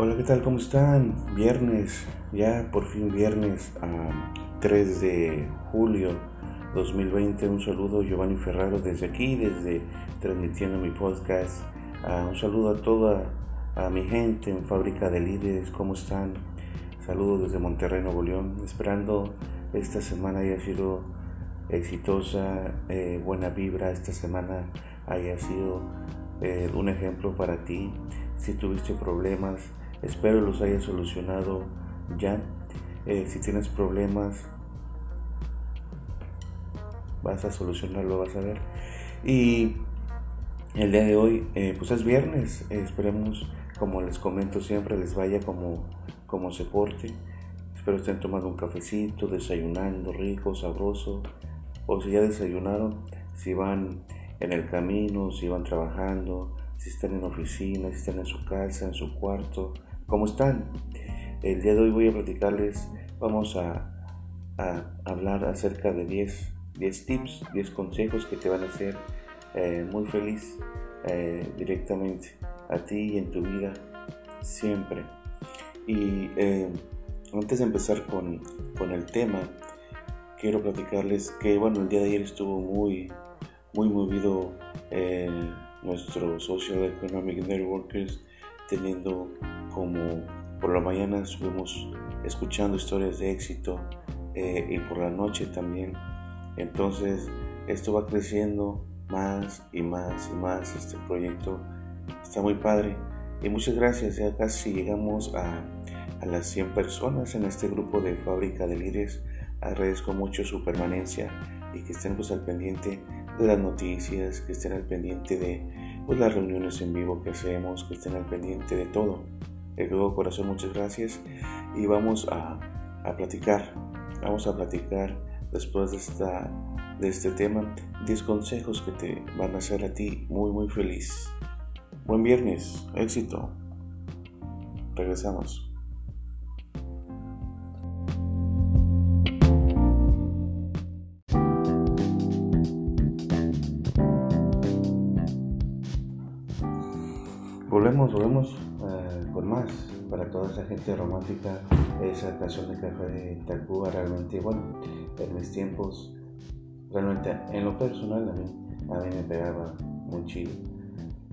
Hola, ¿qué tal? ¿Cómo están? Viernes, ya por fin viernes, 3 de julio 2020. Un saludo Giovanni Ferraro desde aquí, desde transmitiendo mi podcast. un saludo a toda a mi gente en Fábrica de Líderes, ¿cómo están? Saludos desde Monterrey, Nuevo León, esperando esta semana haya sido exitosa, eh, buena vibra, esta semana haya sido eh, un ejemplo para ti. Si tuviste problemas, Espero los haya solucionado ya. Eh, si tienes problemas, vas a solucionarlo, vas a ver. Y el día de hoy, eh, pues es viernes. esperemos, como les comento siempre, les vaya como, como se porte. Espero estén tomando un cafecito, desayunando rico, sabroso. O si ya desayunaron, si van en el camino, si van trabajando, si están en oficina, si están en su casa, en su cuarto, ¿Cómo están? El día de hoy voy a platicarles, vamos a, hablar acerca de 10, 10, tips, 10 consejos que te van a hacer eh, muy feliz eh, directamente a ti y en tu vida siempre. Y eh, antes de empezar con, con, el tema, quiero platicarles que bueno, el día de ayer estuvo muy, muy movido nuestro Social Economic Networkers teniendo como por la mañana estuvimos escuchando historias de éxito eh, y por la noche también. Entonces esto va creciendo más y más y más. Este proyecto está muy padre. Y muchas gracias. Ya casi llegamos a, a las 100 personas en este grupo de Fábrica de Líderes. Agradezco mucho su permanencia y que estén pues al pendiente de las noticias, que estén al pendiente de pues, las reuniones en vivo que hacemos, que estén al pendiente de todo. De todo corazón, muchas gracias. Y vamos a, a platicar. Vamos a platicar después de, esta, de este tema 10 consejos que te van a hacer a ti muy, muy feliz. Buen viernes, éxito. Regresamos. Volvemos, volvemos con más para toda esa gente romántica. Esa canción de Café de Tacuba realmente, bueno, en mis tiempos, realmente en lo personal a mí, a mí me pegaba muy chido.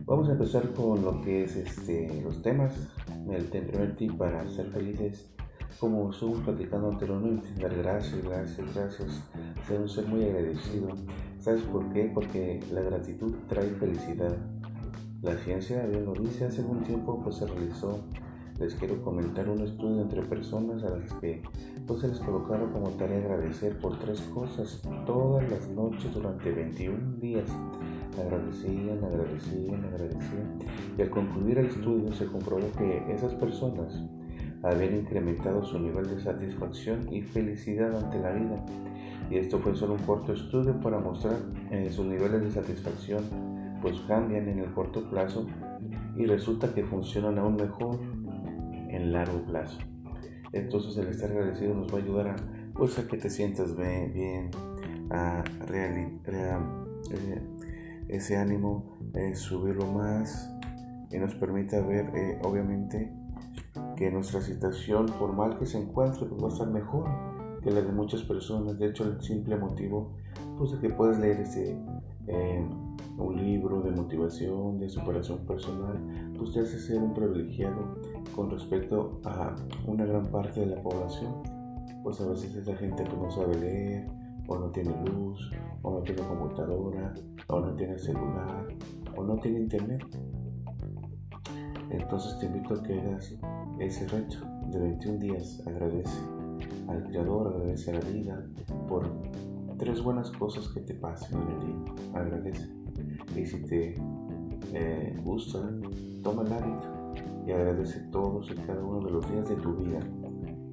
Vamos a empezar con lo que es este, los temas. El primer tip para ser felices, como estuve platicando anteriormente, dar gracias, gracias, gracias, ser un ser muy agradecido. ¿Sabes por qué? Porque la gratitud trae felicidad la ciencia bien lo dice, hace un tiempo pues se realizó, les quiero comentar un estudio entre personas a las que pues se les colocaron como tarea agradecer por tres cosas todas las noches durante 21 días. Agradecían, agradecían, agradecían. Y al concluir el estudio se comprobó que esas personas habían incrementado su nivel de satisfacción y felicidad ante la vida. Y esto fue solo un corto estudio para mostrar eh, sus niveles de satisfacción pues cambian en el corto plazo y resulta que funcionan aún mejor en largo plazo. Entonces el estar agradecido nos va a ayudar a, pues, a que te sientas bien, a eh, ese ánimo, eh, subirlo más y nos permita ver eh, obviamente que nuestra situación formal que se encuentre pues, va a estar mejor que la de muchas personas. De hecho el simple motivo pues, de que puedes leer ese un libro de motivación, de superación personal, pues te hace ser un privilegiado con respecto a una gran parte de la población. Pues a veces esa gente que no sabe leer, o no tiene luz, o no tiene computadora, o no tiene celular, o no tiene internet. Entonces te invito a que hagas ese reto de 21 días. Agradece al Creador, agradece a la vida por tres buenas cosas que te pasen en el día. Agradece. Y si te eh, gusta, toma el hábito y agradece todos y cada uno de los días de tu vida.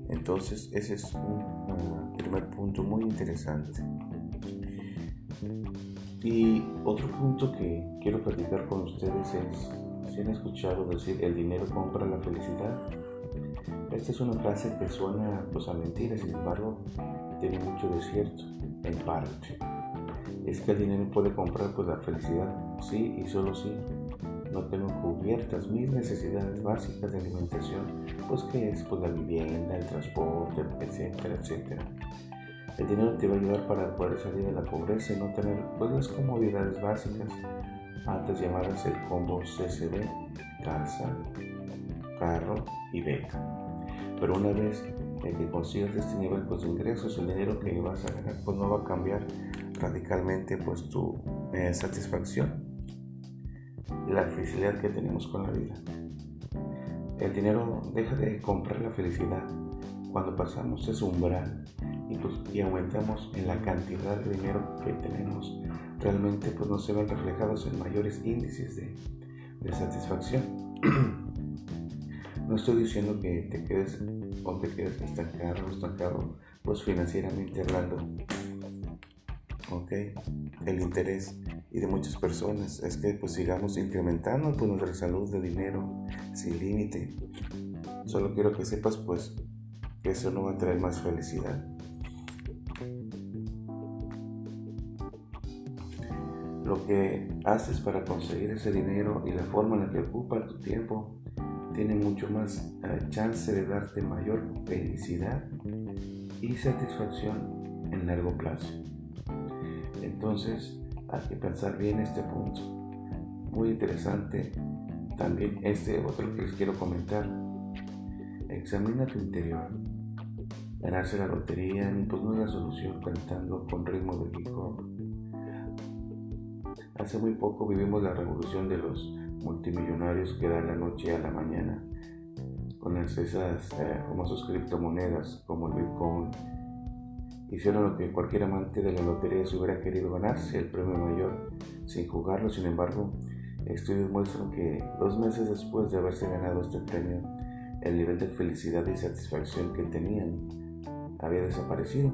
Entonces, ese es un ah, primer punto muy interesante. Y otro punto que quiero platicar con ustedes es, si han escuchado decir, el dinero compra la felicidad. Esta es una frase que suena pues, a mentira, sin embargo, tiene mucho de cierto, en parte es que el dinero puede comprar pues la felicidad, sí y solo sí. no tengo cubiertas mis necesidades básicas de alimentación, pues que es pues, la vivienda, el transporte, etcétera, etcétera. El dinero te va a ayudar para poder salir de la pobreza y no tener pues, las comodidades básicas, antes llamadas el combo CCD, casa, carro y beca. Pero una vez que consigas este nivel pues, de ingresos, el dinero que vas a ganar pues no va a cambiar radicalmente pues tu eh, satisfacción la felicidad que tenemos con la vida. El dinero deja de comprar la felicidad cuando pasamos ese umbral y, pues, aumentamos en la cantidad de dinero que tenemos. Realmente pues no se ven reflejados en mayores índices de satisfacción. no estoy diciendo que te quedes o te quedes estancado o estancado pues financieramente hablando ¿ok? El interés y de muchas personas es que pues sigamos incrementando pues, nuestra salud de dinero sin límite. Solo quiero que sepas pues que eso no va a traer más felicidad. Lo que haces para conseguir ese dinero y la forma en la que ocupa tu tiempo tiene mucho más eh, chance de darte mayor felicidad y satisfacción en largo plazo. Entonces hay que pensar bien este punto. Muy interesante también este otro que les quiero comentar. Examina tu interior. Ganarse la lotería pues no es la solución cantando con ritmo de hip hop. Hace muy poco vivimos la revolución de los multimillonarios que dan la noche a la mañana con esas eh, famosas criptomonedas como el Bitcoin, Hicieron lo que cualquier amante de la lotería se hubiera querido ganarse, el premio mayor, sin jugarlo. Sin embargo, estudios muestran que dos meses después de haberse ganado este premio, el nivel de felicidad y satisfacción que tenían había desaparecido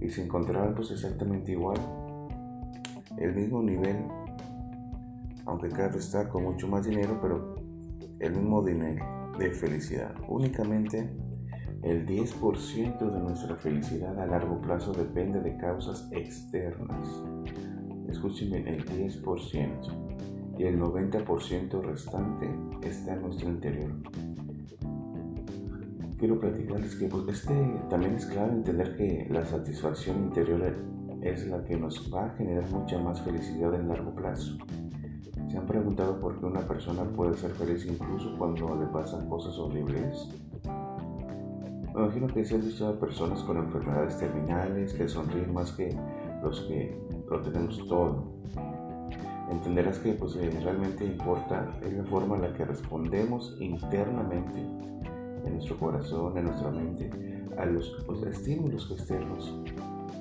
y se encontraban pues exactamente igual, el mismo nivel, aunque cada está con mucho más dinero, pero el mismo dinero de felicidad. Únicamente el 10% de nuestra felicidad a largo plazo depende de causas externas. Escúchenme, el 10% y el 90% restante está en nuestro interior. Quiero platicarles que pues, este también es clave entender que la satisfacción interior es la que nos va a generar mucha más felicidad en largo plazo. ¿Se han preguntado por qué una persona puede ser feliz incluso cuando le pasan cosas horribles? Me imagino que si has visto a personas con enfermedades terminales que sonríen más que los que lo tenemos todo. Entenderás que pues, eh, realmente importa es la forma en la que respondemos internamente, en nuestro corazón, en nuestra mente, a los, estímulos externos,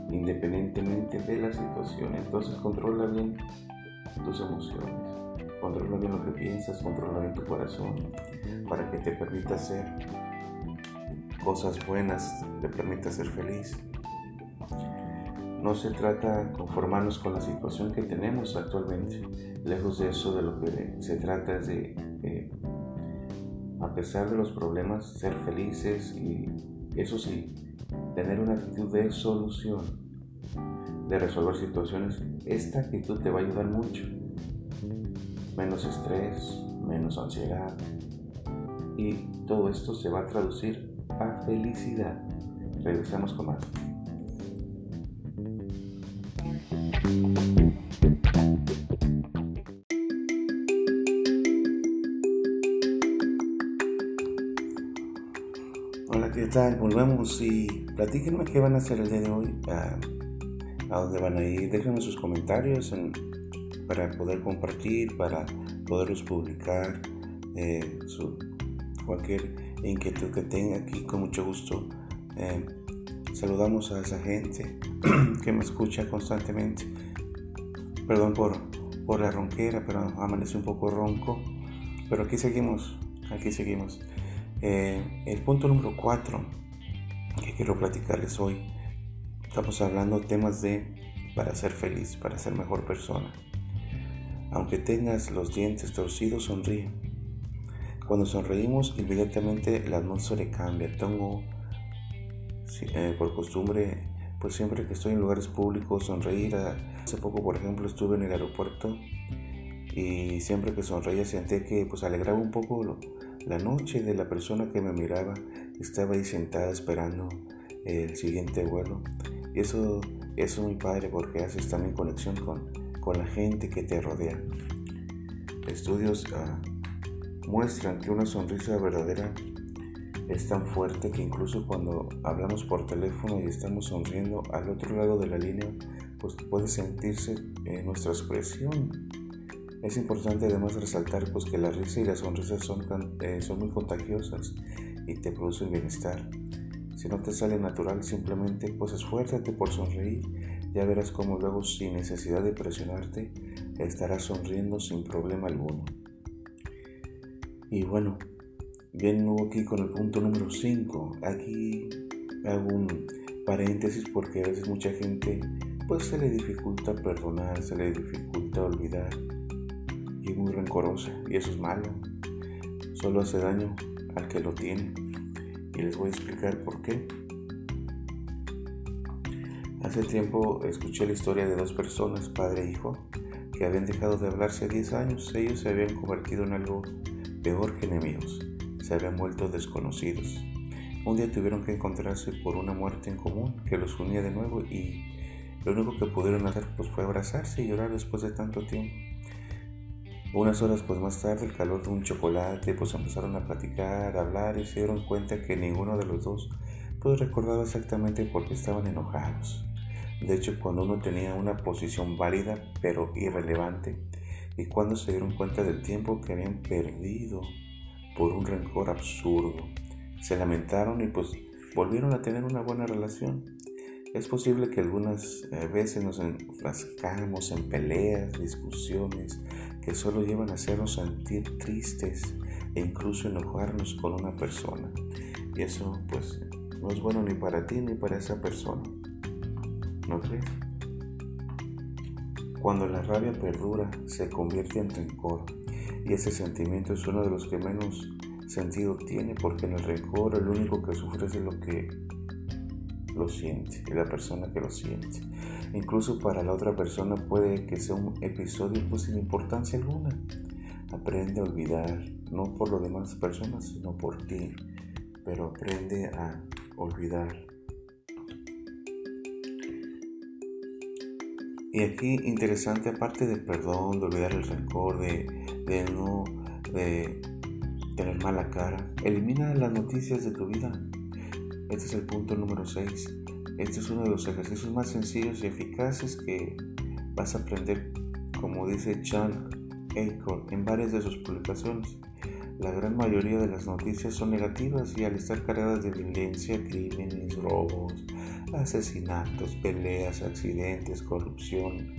independientemente de la situación. Entonces controla bien tus emociones, controla bien lo que piensas, controla bien tu corazón, para que te permita ser cosas buenas te permita ser feliz. No se trata de conformarnos con la situación que tenemos actualmente. Lejos de eso, de lo que se trata es de, a pesar de los problemas, ser felices y, eso sí, tener una actitud de solución, de resolver situaciones. Esta actitud te va a ayudar mucho. Menos estrés, menos ansiedad. Y todo esto se va a traducir a felicidad. Regresamos con más. Hola, ¿qué tal? Volvemos y platíquenme qué van a hacer el día de hoy, a, dónde van a ir, déjenme sus comentarios para poder compartir, para poderlos publicar, eh, su, cualquier inquietud que tenga aquí, con mucho gusto. Eh, saludamos a esa gente que me escucha constantemente. Perdón por, por la ronquera, pero amanece un poco ronco. Pero aquí seguimos, aquí seguimos. Eh, el punto número 4 que quiero platicarles hoy. Estamos hablando temas de para ser feliz, para ser mejor persona. Aunque tengas los dientes torcidos, sonríe. Cuando sonreímos, inmediatamente la atmósfera cambia. Tengo eh, por costumbre, pues siempre que estoy en lugares públicos, sonreír. Hace poco, por ejemplo, estuve en el aeropuerto y siempre que sonreía sentía que pues alegraba un poco la noche de la persona que me miraba, estaba ahí sentada esperando el siguiente vuelo. Y eso, eso es muy padre porque haces también conexión con, con la gente que te rodea. Estudios ah, muestran que una sonrisa verdadera es tan fuerte que incluso cuando hablamos por teléfono y estamos sonriendo al otro lado de la línea, pues puede sentirse en nuestra expresión. Es importante además resaltar pues que la risa y la sonrisa son, eh, son muy contagiosas y te producen bienestar. Si no te sale natural, simplemente pues esfuérzate por sonreír. Ya verás cómo luego sin necesidad de presionarte estarás sonriendo sin problema alguno. Y bueno, Bien, aquí con el punto número 5. Aquí hago un paréntesis porque a veces mucha gente pues se le dificulta perdonar, se le dificulta olvidar y es muy rencorosa y eso es malo. Solo hace daño al que lo tiene y les voy a explicar por qué. Hace tiempo escuché la historia de dos personas, padre e hijo, que habían dejado de hablarse 10 años. Ellos se habían convertido en algo peor que enemigos se habían vuelto desconocidos. Un día tuvieron que encontrarse por una muerte en común que los unía de nuevo y lo único que pudieron hacer pues, fue abrazarse y llorar después de tanto tiempo. Unas horas pues más tarde, el calor de un chocolate, pues empezaron a platicar, a hablar y se dieron cuenta que ninguno de los dos pues recordaba exactamente por qué estaban enojados. De hecho, cuando uno tenía una posición válida pero irrelevante y cuando se dieron cuenta del tiempo que habían perdido por un rencor absurdo. Se lamentaron y pues volvieron a tener una buena relación. Es posible que algunas eh, veces nos enfrascamos en peleas, discusiones que solo llevan a hacernos sentir tristes e incluso enojarnos con una persona. Y eso pues no es bueno ni para ti ni para esa persona. ¿No crees? Cuando la rabia perdura, se convierte en rencor y ese sentimiento es uno de los que menos sentido tiene porque en el rencor el único que sufre es lo que lo siente, y la persona que lo siente. Incluso para la otra persona puede que sea un episodio pues sin importancia alguna. Aprende a olvidar, no por las demás personas, sino por ti, pero aprende a olvidar. Y aquí interesante, aparte del perdón, de olvidar el rencor, de, no de tener mala cara, elimina las noticias de tu vida. Este es el punto número 6. Este es uno de los ejercicios más sencillos y eficaces que vas a aprender, como dice John Acorn en varias de sus publicaciones. La gran mayoría de las noticias son negativas y al estar cargadas de violencia, crímenes, robos, asesinatos, peleas, accidentes, corrupción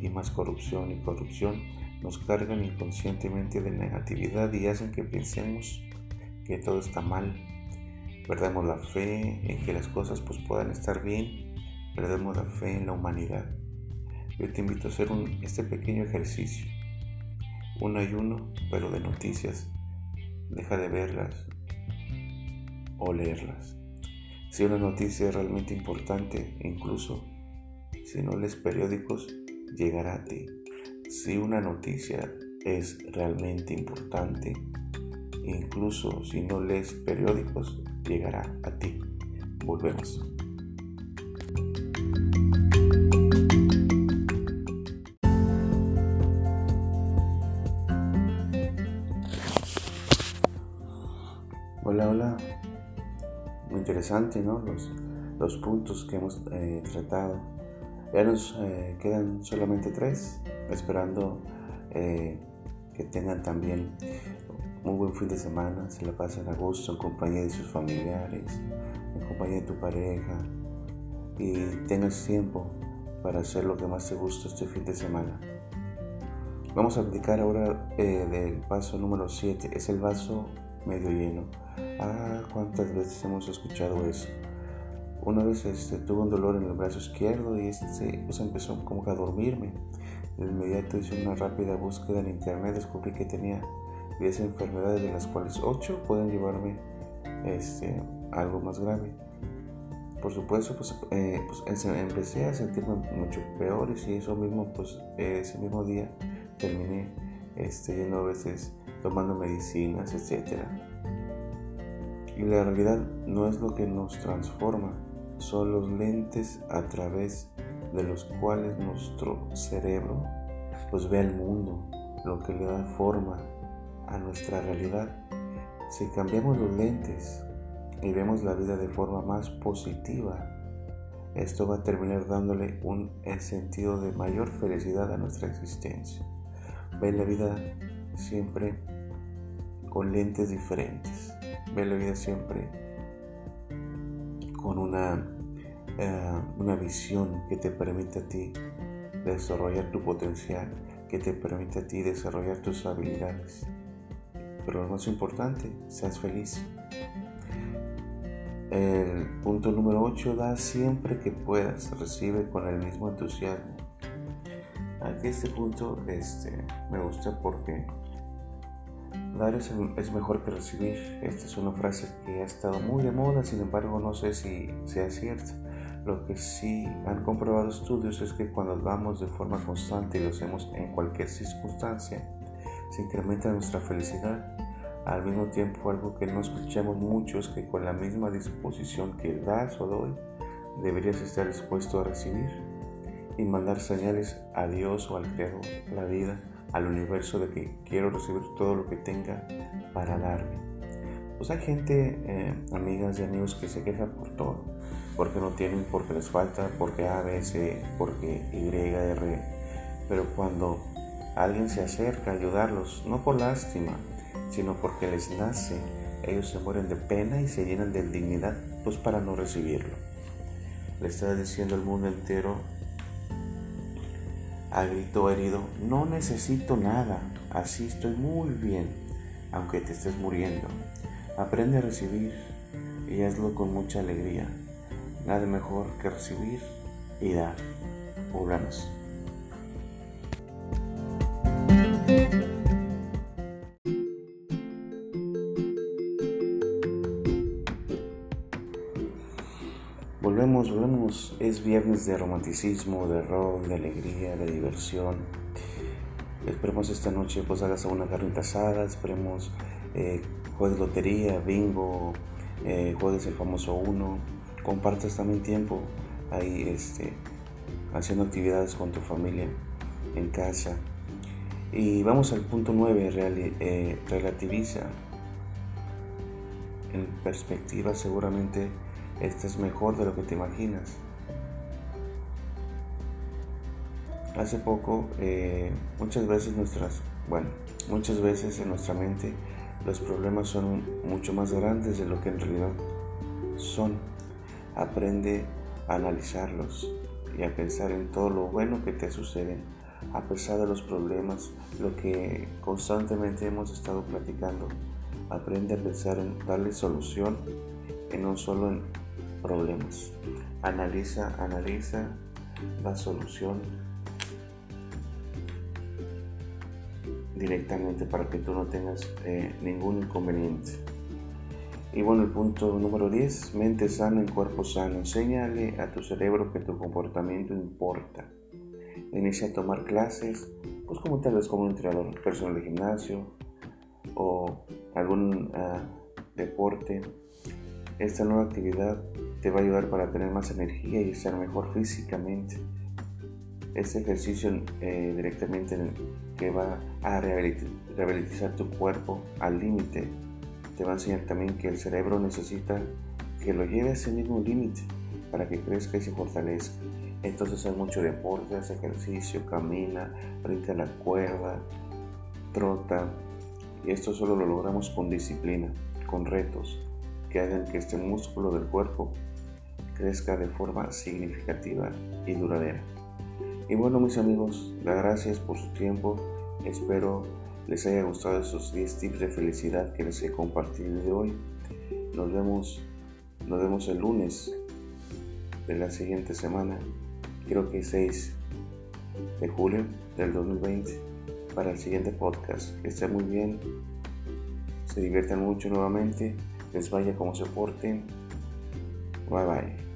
y más corrupción y corrupción nos cargan inconscientemente de negatividad y hacen que pensemos que todo está mal. Perdemos la fe en que las cosas pues puedan estar bien, perdemos la fe en la humanidad. Yo te invito a hacer este pequeño ejercicio, un ayuno pero de noticias. Deja de verlas o leerlas. Si una noticia es realmente importante, incluso si no lees periódicos, llegará a ti. Si una noticia es realmente importante, incluso si no lees periódicos, llegará a ti. Volvemos. Interesante, ¿no? Los, puntos que hemos eh, tratado. Ya nos eh, quedan solamente tres, esperando eh, que tengan también un buen fin de semana, se la pasen a gusto en compañía de sus familiares, en compañía de tu pareja y tengas tiempo para hacer lo que más te gusta este fin de semana. Vamos a aplicar ahora del paso número 7, es el vaso medio lleno. Ah, cuántas veces hemos escuchado eso. Una vez este, tuve un dolor en el brazo izquierdo y este, pues empezó como que a dormirme. De inmediato hice una rápida búsqueda en internet, descubrí que tenía 10 enfermedades de las cuales 8 pueden llevarme este, algo más grave. Por supuesto, pues, eh, pues empecé a sentirme mucho peor y eso mismo, pues ese mismo día terminé este, yendo a veces tomando medicinas, etc. Y la realidad no es lo que nos transforma, son los lentes a través de los cuales nuestro cerebro pues ve el mundo, lo que le da forma a nuestra realidad. Si cambiamos los lentes y vemos la vida de forma más positiva, esto va a terminar dándole un sentido de mayor felicidad a nuestra existencia. Ve la vida siempre con lentes diferentes. Ve la vida siempre con una, eh, una visión que te permite a ti desarrollar tu potencial, que te permite a ti desarrollar tus habilidades. Pero lo más importante, seas feliz. El punto número 8, da siempre que puedas, recibe con el mismo entusiasmo. Aquí este punto este, me gusta porque dar es, es, mejor que recibir. Esta es una frase que ha estado muy de moda, sin embargo no sé si sea cierta. Lo que sí han comprobado estudios es que cuando damos de forma constante y lo hacemos en cualquier circunstancia, se incrementa nuestra felicidad al mismo tiempo, algo que no escuchamos mucho es que con la misma disposición que das o doy, deberías estar dispuesto a recibir y mandar señales a Dios o al Creador, la vida, al universo de que quiero recibir todo lo que tenga para darme. Pues hay gente, eh, amigas y amigos, que se quejan por todo, porque no tienen, porque les falta, porque A, B, C, porque Y, R. Pero cuando alguien se acerca a ayudarlos, no por lástima, sino porque les nace, ellos se mueren de pena y se llenan de dignidad, pues para no recibirlo. Le está diciendo al mundo entero a grito herido, no necesito nada, así estoy muy bien, aunque te estés muriendo. Aprende a recibir y hazlo con mucha alegría. Nada mejor que recibir y dar. Volvamos. Es viernes de romanticismo, de rock, de alegría, de diversión. Esperemos esta noche pues hagas una carnita asada, esperemos eh, juegues lotería, bingo, eh, juegues el famoso uno, compartas también tiempo ahí este, haciendo actividades con tu familia en casa. Y vamos al punto 9, eh, relativiza. En perspectiva seguramente este es mejor de lo que te imaginas. Hace poco, eh, muchas veces nuestras, bueno, muchas veces en nuestra mente los problemas son mucho más grandes de lo que en realidad son. Aprende a analizarlos y a pensar en todo lo bueno que te sucede, a pesar de los problemas, lo que constantemente hemos estado platicando. Aprende a pensar en darle solución y no solo en problemas. Analiza, analiza la solución directamente para que tú no tengas eh, ningún inconveniente. Y bueno, el punto número 10, mente sana en cuerpo sano. Enséñale a tu cerebro que tu comportamiento importa. Inicia a tomar clases, pues como tal vez como un entrenador personal de gimnasio o algún ah, deporte. Esta nueva actividad te va a ayudar para tener más energía y estar mejor físicamente. Este ejercicio eh, directamente que va a rehabilitar tu cuerpo al límite te va a enseñar también que el cerebro necesita que lo lleve a ese mismo límite para que crezca y se fortalezca. Entonces hay mucho deporte, hace ejercicio, camina, brinca la cuerda, trota. Y esto solo lo logramos con disciplina, con retos que hagan que este músculo del cuerpo crezca de forma significativa y duradera. Y bueno mis amigos, las gracias por su tiempo. Espero les haya gustado esos 10 tips de felicidad que les he compartido de hoy. Nos vemos, nos vemos el lunes de la siguiente semana, creo que 6 de julio del 2020, para el siguiente podcast. Que estén muy bien, se diviertan mucho nuevamente, les vaya como se porten. Bye bye.